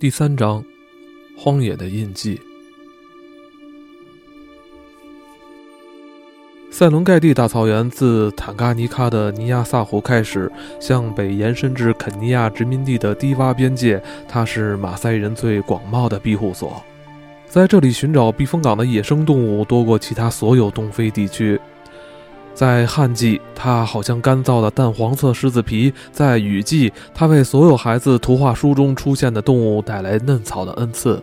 第三章，荒野的印记。塞伦盖蒂大草原自坦嘎尼卡的尼亚萨湖开始，向北延伸至肯尼亚殖民地的低洼边界。它是马赛人最广袤的庇护所，在这里寻找避风港的野生动物多过其他所有东非地区。在旱季，它好像干燥的淡黄色狮子皮；在雨季，它为所有孩子图画书中出现的动物带来嫩草的恩赐。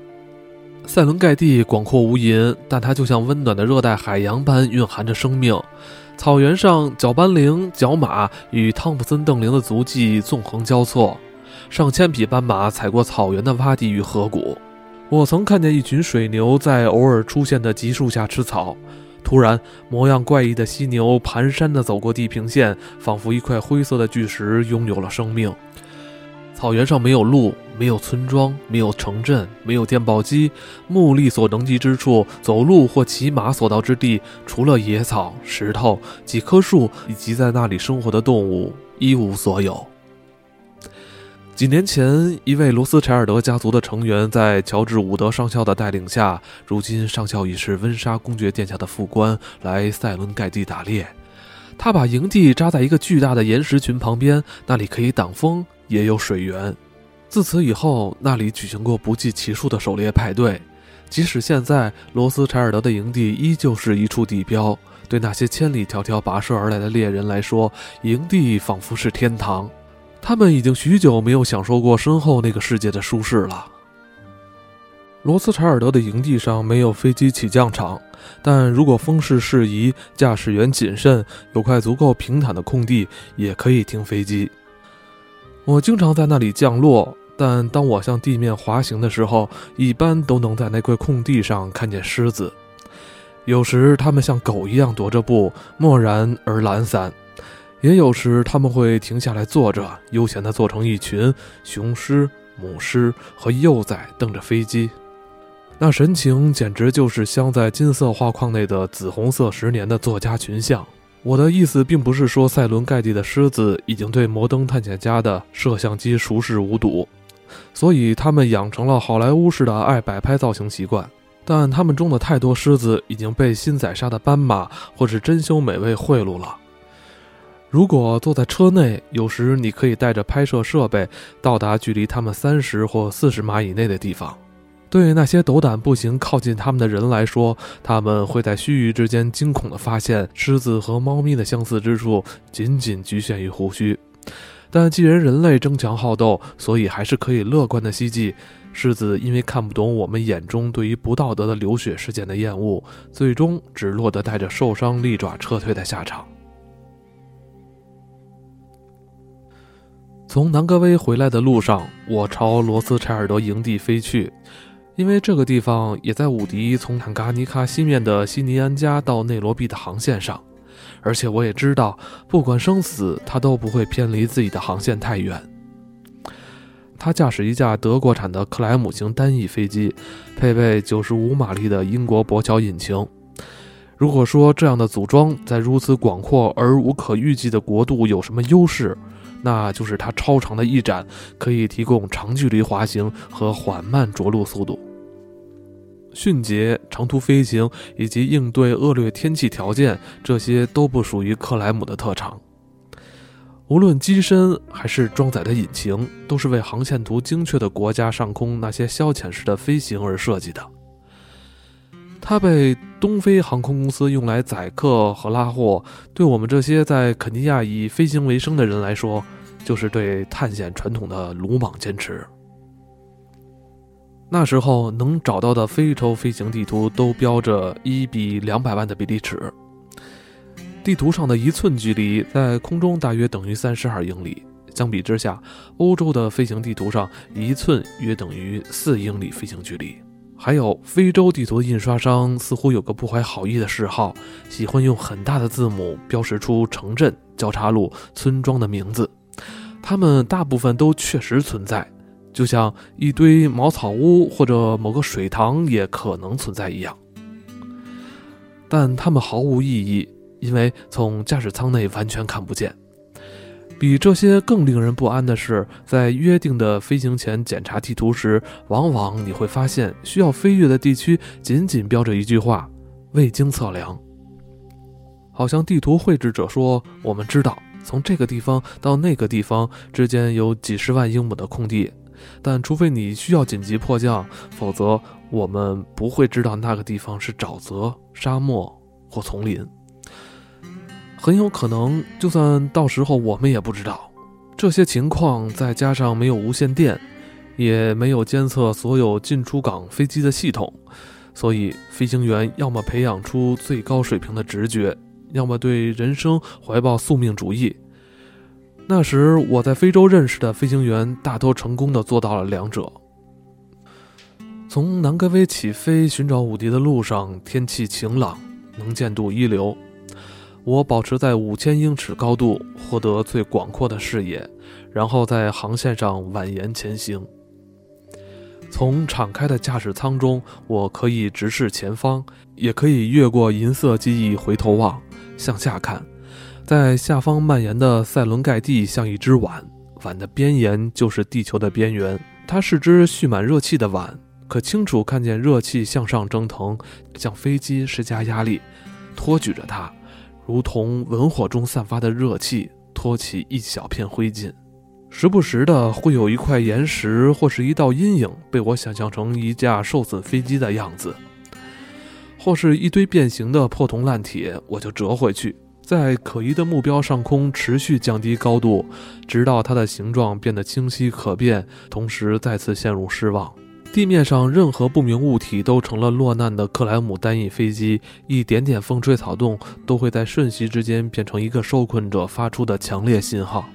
塞伦盖蒂广阔无垠，但它就像温暖的热带海洋般蕴含着生命。草原上，角斑羚、角马与汤普森瞪羚的足迹纵横交错，上千匹斑马踩过草原的洼地与河谷。我曾看见一群水牛在偶尔出现的棘树下吃草。突然，模样怪异的犀牛蹒跚地走过地平线，仿佛一块灰色的巨石拥有了生命。草原上没有路，没有村庄，没有城镇，没有电报机。目力所能及之处，走路或骑马所到之地，除了野草、石头、几棵树以及在那里生活的动物，一无所有。几年前，一位罗斯柴尔德家族的成员在乔治伍德上校的带领下，如今上校已是温莎公爵殿下的副官，来塞伦盖蒂打猎。他把营地扎在一个巨大的岩石群旁边，那里可以挡风，也有水源。自此以后，那里举行过不计其数的狩猎派对。即使现在，罗斯柴尔德的营地依旧是一处地标，对那些千里迢迢跋涉而来的猎人来说，营地仿佛是天堂。他们已经许久没有享受过身后那个世界的舒适了。罗斯柴尔德的营地上没有飞机起降场，但如果风势适宜，驾驶员谨慎，有块足够平坦的空地，也可以停飞机。我经常在那里降落，但当我向地面滑行的时候，一般都能在那块空地上看见狮子。有时，它们像狗一样踱着步，漠然而懒散。也有时他们会停下来坐着，悠闲地坐成一群，雄狮、母狮和幼崽瞪着飞机，那神情简直就是镶在金色画框内的紫红色十年的作家群像。我的意思并不是说塞伦盖蒂的狮子已经对摩登探险家的摄像机熟视无睹，所以他们养成了好莱坞式的爱摆拍造型习惯。但他们中的太多狮子已经被新宰杀的斑马或是珍馐美味贿赂了。如果坐在车内，有时你可以带着拍摄设备到达距离他们三十或四十码以内的地方。对那些斗胆步行靠近他们的人来说，他们会在须臾之间惊恐地发现，狮子和猫咪的相似之处仅仅局限于胡须。但既然人类争强好斗，所以还是可以乐观地希冀，狮子因为看不懂我们眼中对于不道德的流血事件的厌恶，最终只落得带着受伤利爪撤退的下场。从南格威回来的路上，我朝罗斯柴尔德营地飞去，因为这个地方也在伍迪从坦嘎尼卡西面的西尼安加到内罗毕的航线上，而且我也知道，不管生死，他都不会偏离自己的航线太远。他驾驶一架德国产的克莱姆型单翼飞机，配备95马力的英国博乔引擎。如果说这样的组装在如此广阔而无可预计的国度有什么优势，那就是它超长的翼展可以提供长距离滑行和缓慢着陆速度。迅捷、长途飞行以及应对恶劣天气条件，这些都不属于克莱姆的特长。无论机身还是装载的引擎，都是为航线图精确的国家上空那些消遣式的飞行而设计的。它被东非航空公司用来载客和拉货，对我们这些在肯尼亚以飞行为生的人来说。就是对探险传统的鲁莽坚持。那时候能找到的非洲飞行地图都标着一比两百万的比例尺，地图上的一寸距离在空中大约等于三十二英里。相比之下，欧洲的飞行地图上一寸约等于四英里飞行距离。还有非洲地图的印刷商似乎有个不怀好意的嗜好，喜欢用很大的字母标识出城镇、交叉路、村庄的名字。它们大部分都确实存在，就像一堆茅草屋或者某个水塘也可能存在一样。但它们毫无意义，因为从驾驶舱内完全看不见。比这些更令人不安的是，在约定的飞行前检查地图时，往往你会发现需要飞越的地区仅仅标着一句话：“未经测量。”好像地图绘制者说：“我们知道，从这个地方到那个地方之间有几十万英亩的空地，但除非你需要紧急迫降，否则我们不会知道那个地方是沼泽、沙漠或丛林。”很有可能，就算到时候我们也不知道。这些情况再加上没有无线电，也没有监测所有进出港飞机的系统，所以飞行员要么培养出最高水平的直觉，要么对人生怀抱宿命主义。那时我在非洲认识的飞行员大多成功的做到了两者。从南格威起飞寻找伍迪的路上，天气晴朗，能见度一流。我保持在五千英尺高度，获得最广阔的视野，然后在航线上蜿蜒前行。从敞开的驾驶舱中，我可以直视前方，也可以越过银色机翼回头望，向下看。在下方蔓延的塞伦盖蒂像一只碗，碗的边沿就是地球的边缘。它是只蓄满热气的碗，可清楚看见热气向上蒸腾，向飞机施加压力，托举着它。如同文火中散发的热气，托起一小片灰烬。时不时的会有一块岩石或是一道阴影被我想象成一架受损飞机的样子，或是一堆变形的破铜烂铁，我就折回去，在可疑的目标上空持续降低高度，直到它的形状变得清晰可辨，同时再次陷入失望。地面上任何不明物体都成了落难的克莱姆单翼飞机，一点点风吹草动都会在瞬息之间变成一个受困者发出的强烈信号。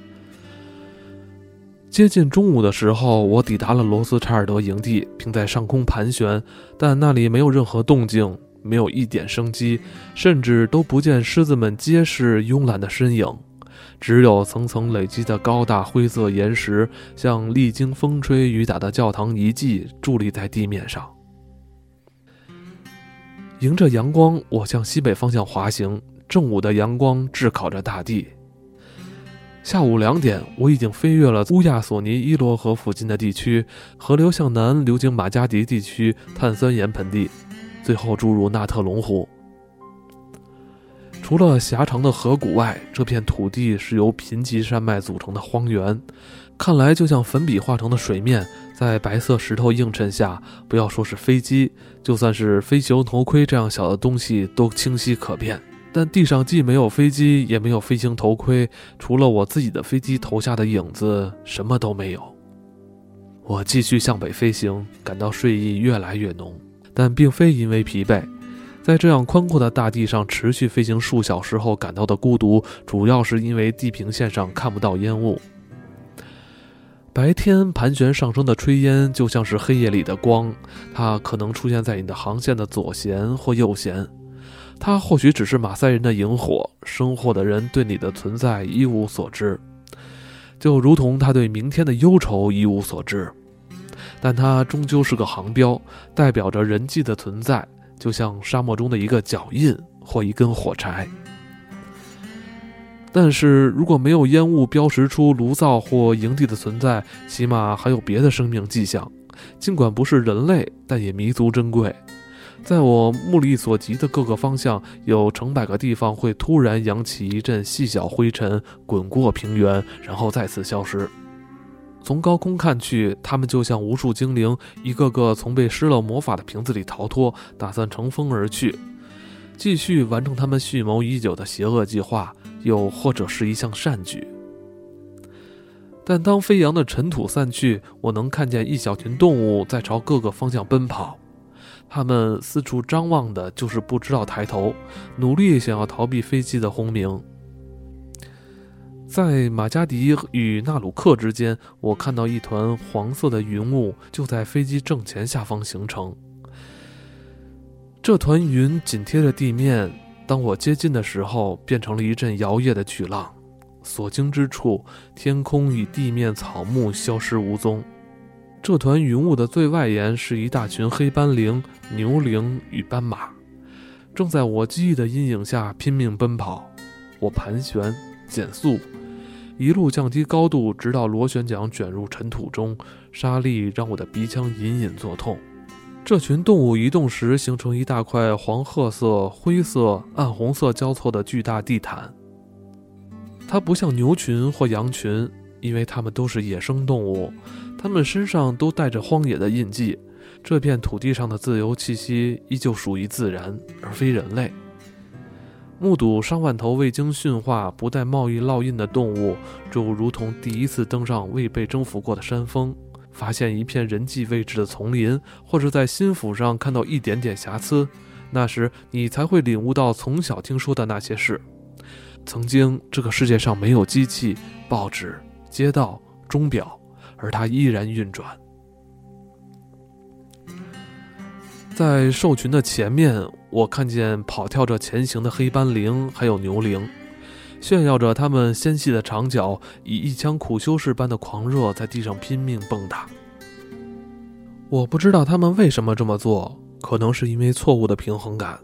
接近中午的时候，我抵达了罗斯查尔德营地，并在上空盘旋，但那里没有任何动静，没有一点生机，甚至都不见狮子们结实慵懒的身影。只有层层累积的高大灰色岩石，像历经风吹雨打的教堂遗迹，伫立在地面上。迎着阳光，我向西北方向滑行。正午的阳光炙烤着大地。下午两点，我已经飞越了乌亚索尼伊罗河附近的地区，河流向南流经马加迪地区碳酸盐盆地，最后注入纳特龙湖。除了狭长的河谷外，这片土地是由贫瘠山脉组成的荒原，看来就像粉笔画成的水面，在白色石头映衬下，不要说是飞机，就算是飞行头盔这样小的东西都清晰可辨。但地上既没有飞机，也没有飞行头盔，除了我自己的飞机投下的影子，什么都没有。我继续向北飞行，感到睡意越来越浓，但并非因为疲惫。在这样宽阔的大地上持续飞行数小时后感到的孤独，主要是因为地平线上看不到烟雾。白天盘旋上升的炊烟就像是黑夜里的光，它可能出现在你的航线的左舷或右舷。它或许只是马赛人的萤火，生活的人对你的存在一无所知，就如同他对明天的忧愁一无所知。但它终究是个航标，代表着人迹的存在。就像沙漠中的一个脚印或一根火柴，但是如果没有烟雾标识出炉灶或营地的存在，起码还有别的生命迹象。尽管不是人类，但也弥足珍贵。在我目力所及的各个方向，有成百个地方会突然扬起一阵细小灰尘，滚过平原，然后再次消失。从高空看去，他们就像无数精灵，一个个从被施了魔法的瓶子里逃脱，打算乘风而去，继续完成他们蓄谋已久的邪恶计划，又或者是一项善举。但当飞扬的尘土散去，我能看见一小群动物在朝各个方向奔跑，它们四处张望的，就是不知道抬头，努力想要逃避飞机的轰鸣。在马加迪与纳鲁克之间，我看到一团黄色的云雾就在飞机正前下方形成。这团云紧贴着地面，当我接近的时候，变成了一阵摇曳的巨浪。所经之处，天空与地面草木消失无踪。这团云雾的最外沿是一大群黑斑羚、牛羚与斑马，正在我机翼的阴影下拼命奔跑。我盘旋，减速。一路降低高度，直到螺旋桨卷入尘土中，沙粒让我的鼻腔隐隐作痛。这群动物移动时，形成一大块黄褐色、灰色、暗红色交错的巨大地毯。它不像牛群或羊群，因为它们都是野生动物，它们身上都带着荒野的印记。这片土地上的自由气息依旧属于自然，而非人类。目睹上万头未经驯化、不带贸易烙印的动物，就如同第一次登上未被征服过的山峰。发现一片人迹未知的丛林，或者在心腹上看到一点点瑕疵，那时你才会领悟到从小听说的那些事。曾经，这个世界上没有机器、报纸、街道、钟表，而它依然运转。在兽群的前面，我看见跑跳着前行的黑斑羚，还有牛羚。炫耀着他们纤细的长脚，以一腔苦修士般的狂热在地上拼命蹦跶。我不知道他们为什么这么做，可能是因为错误的平衡感，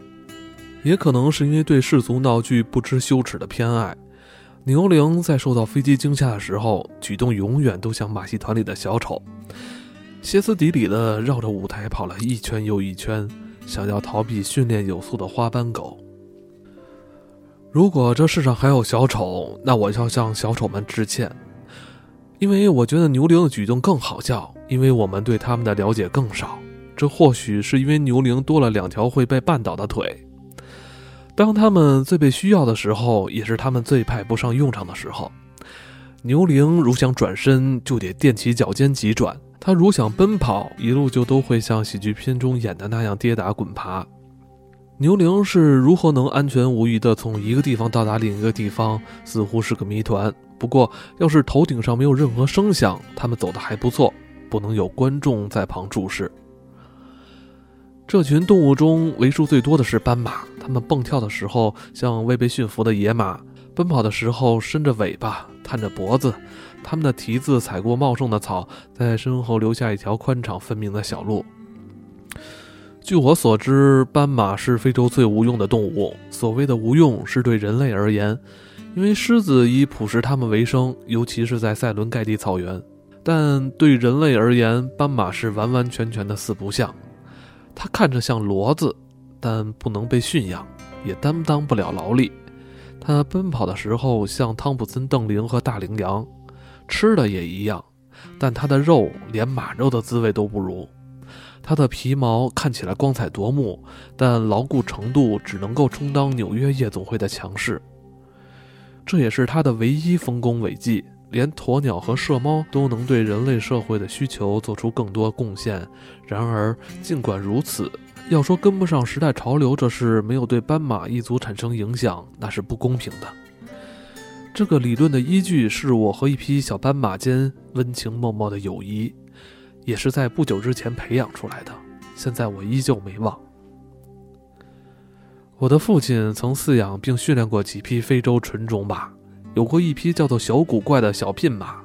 也可能是因为对世俗闹剧不知羞耻的偏爱。牛羚在受到飞机惊吓的时候，举动永远都像马戏团里的小丑，歇斯底里地绕着舞台跑了一圈又一圈，想要逃避训练有素的花斑狗。如果这世上还有小丑，那我要向小丑们致歉，因为我觉得牛羚的举动更好笑，因为我们对他们的了解更少。这或许是因为牛羚多了两条会被绊倒的腿。当他们最被需要的时候，也是他们最派不上用场的时候。牛羚如想转身，就得踮起脚尖急转；它如想奔跑，一路就都会像喜剧片中演的那样跌打滚爬。牛羚是如何能安全无虞地从一个地方到达另一个地方，似乎是个谜团。不过，要是头顶上没有任何声响，他们走得还不错，不能有观众在旁注视。这群动物中为数最多的是斑马，它们蹦跳的时候像未被驯服的野马，奔跑的时候伸着尾巴、探着脖子，它们的蹄子踩过茂盛的草，在身后留下一条宽敞分明的小路。据我所知，斑马是非洲最无用的动物。所谓的无用，是对人类而言，因为狮子以捕食它们为生，尤其是在塞伦盖蒂草原。但对人类而言，斑马是完完全全的四不像。它看着像骡子，但不能被驯养，也担当不了劳力。它奔跑的时候像汤普森邓羚和大羚羊，吃的也一样，但它的肉连马肉的滋味都不如。它的皮毛看起来光彩夺目，但牢固程度只能够充当纽约夜总会的强势。这也是它的唯一丰功伟绩。连鸵鸟和麝猫都能对人类社会的需求做出更多贡献。然而，尽管如此，要说跟不上时代潮流这事没有对斑马一族产生影响，那是不公平的。这个理论的依据是我和一匹小斑马间温情脉脉的友谊。也是在不久之前培养出来的，现在我依旧没忘。我的父亲曾饲养并训练过几匹非洲纯种马，有过一匹叫做小古怪的小聘马，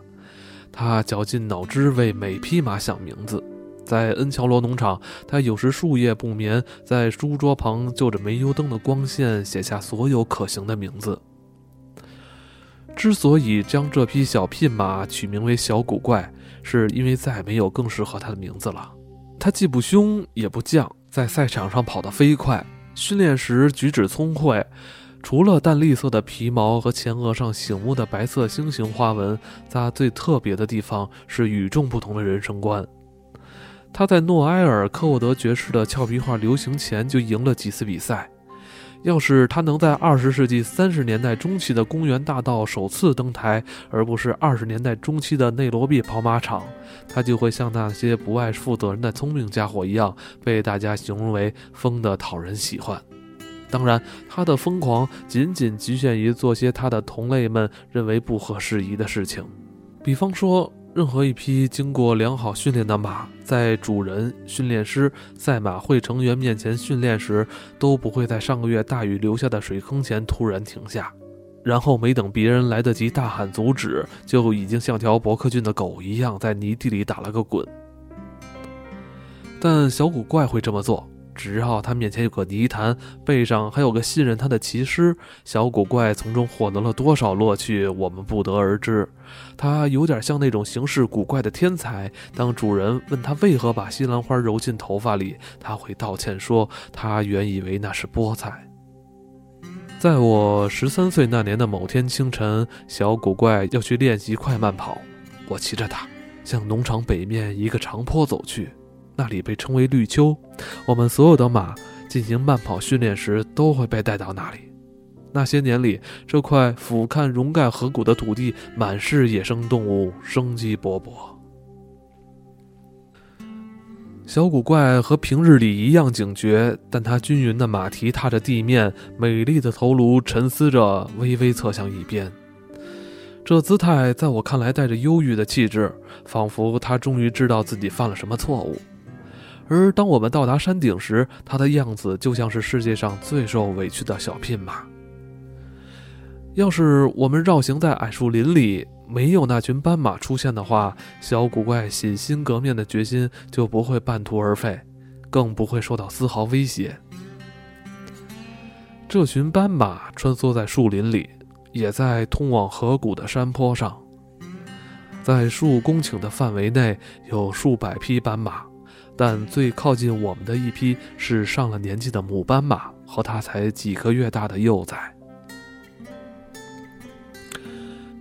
他绞尽脑汁为每匹马想名字。在恩乔罗农场，他有时数夜不眠，在书桌旁就着煤油灯的光线写下所有可行的名字。之所以将这匹小聘马取名为小古怪。是因为再没有更适合他的名字了。他既不凶也不犟，在赛场上跑得飞快，训练时举止聪慧。除了淡绿色的皮毛和前额上醒目的白色星形花纹，他最特别的地方是与众不同的人生观。他在诺埃尔·科沃德爵士的俏皮话流行前就赢了几次比赛。要是他能在二十世纪三十年代中期的公园大道首次登台，而不是二十年代中期的内罗毕跑马场，他就会像那些不爱负责任的聪明家伙一样，被大家形容为疯得讨人喜欢。当然，他的疯狂仅仅局限于做些他的同类们认为不合时宜的事情，比方说。任何一匹经过良好训练的马，在主人、训练师、赛马会成员面前训练时，都不会在上个月大雨留下的水坑前突然停下，然后没等别人来得及大喊阻止，就已经像条伯克郡的狗一样在泥地里打了个滚。但小古怪会这么做，只要他面前有个泥潭，背上还有个信任他的骑师，小古怪从中获得了多少乐趣，我们不得而知。他有点像那种行事古怪的天才。当主人问他为何把西兰花揉进头发里，他会道歉说他原以为那是菠菜。在我十三岁那年的某天清晨，小古怪要去练习快慢跑，我骑着它向农场北面一个长坡走去。那里被称为绿丘，我们所有的马进行慢跑训练时都会被带到那里。那些年里，这块俯瞰熔盖河谷的土地满是野生动物，生机勃勃。小古怪和平日里一样警觉，但它均匀的马蹄踏着地面，美丽的头颅沉思着，微微侧向一边。这姿态在我看来带着忧郁的气质，仿佛他终于知道自己犯了什么错误。而当我们到达山顶时，它的样子就像是世界上最受委屈的小聘马。要是我们绕行在矮树林里，没有那群斑马出现的话，小古怪洗心革面的决心就不会半途而废，更不会受到丝毫威胁。这群斑马穿梭在树林里，也在通往河谷的山坡上，在数公顷的范围内有数百匹斑马。但最靠近我们的一批是上了年纪的母斑马和它才几个月大的幼崽。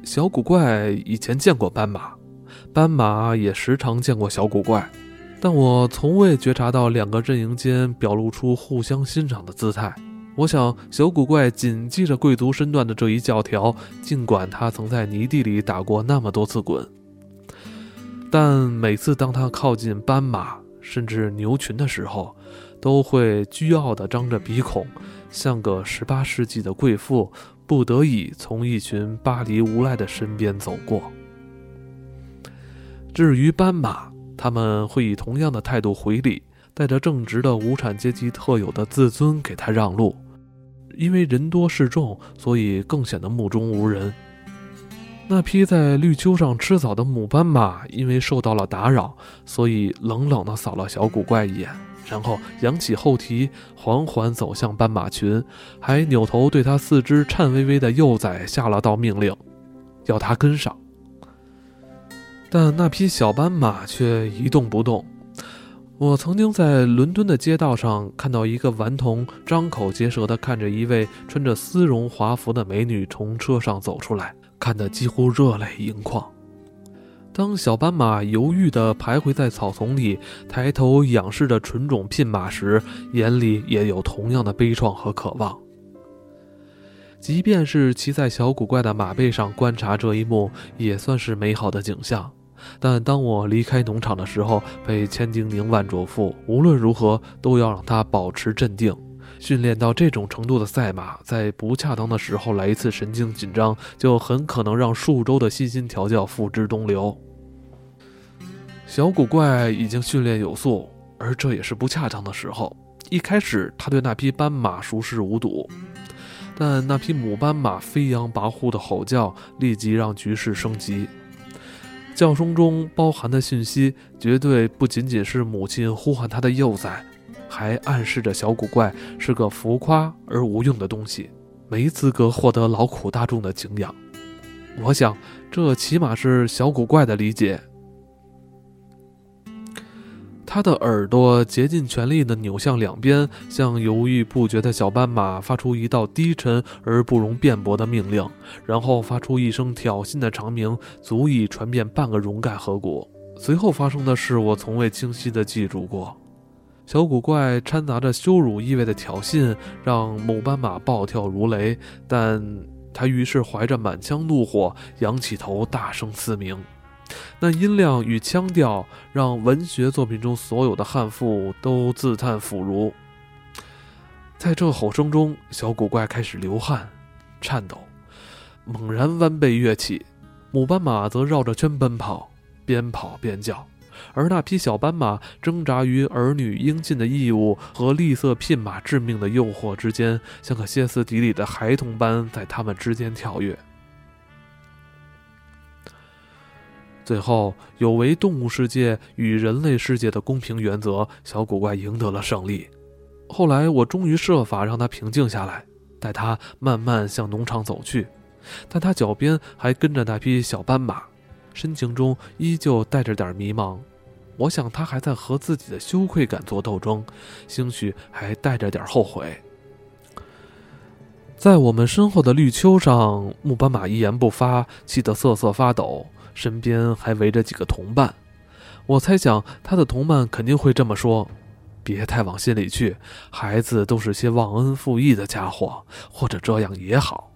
小古怪以前见过斑马，斑马也时常见过小古怪，但我从未觉察到两个阵营间表露出互相欣赏的姿态。我想，小古怪谨记着贵族身段的这一教条，尽管他曾在泥地里打过那么多次滚，但每次当他靠近斑马，甚至牛群的时候，都会倨傲地张着鼻孔，像个十八世纪的贵妇，不得已从一群巴黎无赖的身边走过。至于斑马，他们会以同样的态度回礼，带着正直的无产阶级特有的自尊给他让路。因为人多势众，所以更显得目中无人。那匹在绿丘上吃草的母斑马，因为受到了打扰，所以冷冷地扫了小古怪一眼，然后扬起后蹄，缓缓走向斑马群，还扭头对它四只颤巍巍的幼崽下了道命令，要它跟上。但那匹小斑马却一动不动。我曾经在伦敦的街道上看到一个顽童张口结舌地看着一位穿着丝绒华服的美女从车上走出来。看得几乎热泪盈眶。当小斑马犹豫地徘徊在草丛里，抬头仰视着纯种聘马时，眼里也有同样的悲怆和渴望。即便是骑在小古怪的马背上观察这一幕，也算是美好的景象。但当我离开农场的时候，被千叮咛万嘱咐，无论如何都要让它保持镇定。训练到这种程度的赛马，在不恰当的时候来一次神经紧张，就很可能让数周的悉心调教付之东流。小古怪已经训练有素，而这也是不恰当的时候。一开始，他对那匹斑马熟视无睹，但那匹母斑马飞扬跋扈的吼叫，立即让局势升级。叫声中包含的信息，绝对不仅仅是母亲呼唤他的幼崽。还暗示着小古怪是个浮夸而无用的东西，没资格获得劳苦大众的敬仰。我想，这起码是小古怪的理解。他的耳朵竭尽全力地扭向两边，向犹豫不决的小斑马发出一道低沉而不容辩驳的命令，然后发出一声挑衅的长鸣，足以传遍半个熔盖河谷。随后发生的事，我从未清晰地记住过。小古怪掺杂着羞辱意味的挑衅，让母斑马暴跳如雷。但他于是怀着满腔怒火，仰起头，大声嘶鸣。那音量与腔调，让文学作品中所有的悍妇都自叹弗如。在这吼声中，小古怪开始流汗、颤抖，猛然弯背跃起。母斑马则绕着圈奔跑，边跑边叫。而那匹小斑马挣扎于儿女应尽的义务和栗色聘马致命的诱惑之间，像个歇斯底里的孩童般在他们之间跳跃。最后，有违动物世界与人类世界的公平原则，小古怪赢得了胜利。后来我终于设法让他平静下来，带他慢慢向农场走去，但他脚边还跟着那匹小斑马，深情中依旧带着点迷茫。我想他还在和自己的羞愧感做斗争，兴许还带着点后悔。在我们身后的绿丘上，木斑马一言不发，气得瑟瑟发抖，身边还围着几个同伴。我猜想他的同伴肯定会这么说：“别太往心里去，孩子都是些忘恩负义的家伙，或者这样也好。”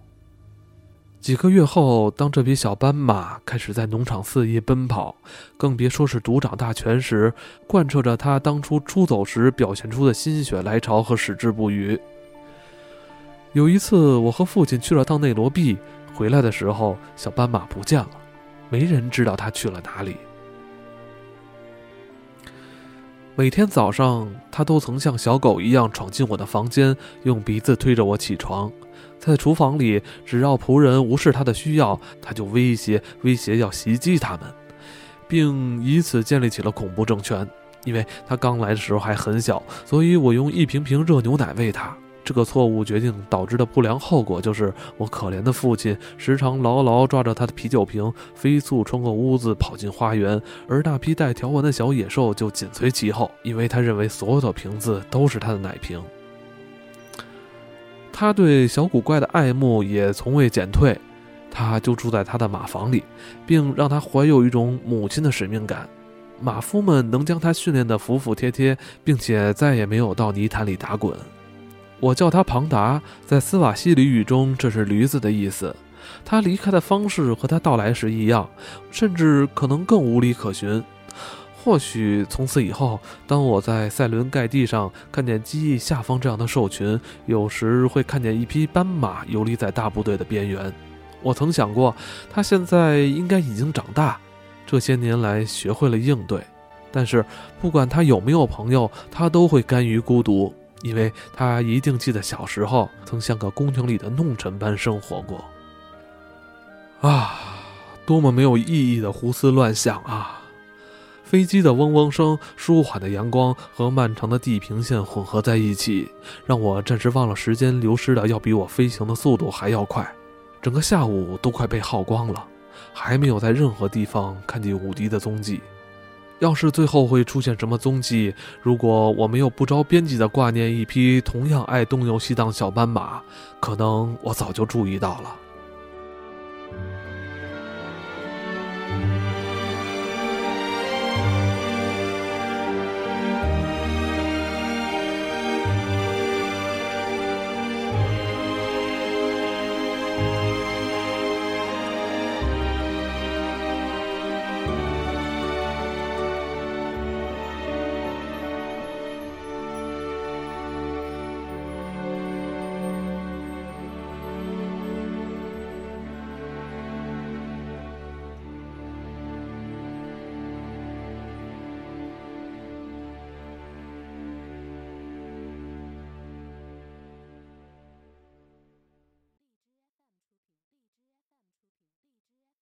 几个月后，当这匹小斑马开始在农场肆意奔跑，更别说是独掌大权时，贯彻着他当初出走时表现出的心血来潮和矢志不渝。有一次，我和父亲去了趟内罗毕，回来的时候，小斑马不见了，没人知道它去了哪里。每天早上，它都曾像小狗一样闯进我的房间，用鼻子推着我起床。在厨房里，只要仆人无视他的需要，他就威胁威胁要袭击他们，并以此建立起了恐怖政权。因为他刚来的时候还很小，所以我用一瓶瓶热牛奶喂他。这个错误决定导致的不良后果，就是我可怜的父亲时常牢牢抓着他的啤酒瓶，飞速穿过屋子跑进花园，而那批带条纹的小野兽就紧随其后，因为他认为所有的瓶子都是他的奶瓶。他对小古怪的爱慕也从未减退，他就住在他的马房里，并让他怀有一种母亲的使命感。马夫们能将他训练得服服帖帖，并且再也没有到泥潭里打滚。我叫他庞达，在斯瓦西里语中，这是驴子的意思。他离开的方式和他到来时一样，甚至可能更无理可循。或许从此以后，当我在塞伦盖蒂上看见机翼下方这样的兽群，有时会看见一匹斑马游离在大部队的边缘。我曾想过，他现在应该已经长大，这些年来学会了应对。但是，不管他有没有朋友，他都会甘于孤独。因为他一定记得小时候曾像个宫廷里的弄臣般生活过。啊，多么没有意义的胡思乱想啊！飞机的嗡嗡声、舒缓的阳光和漫长的地平线混合在一起，让我暂时忘了时间流失的要比我飞行的速度还要快。整个下午都快被耗光了，还没有在任何地方看见伍迪的踪迹。要是最后会出现什么踪迹，如果我没有不着边际地挂念一匹同样爱东游西荡小斑马，可能我早就注意到了。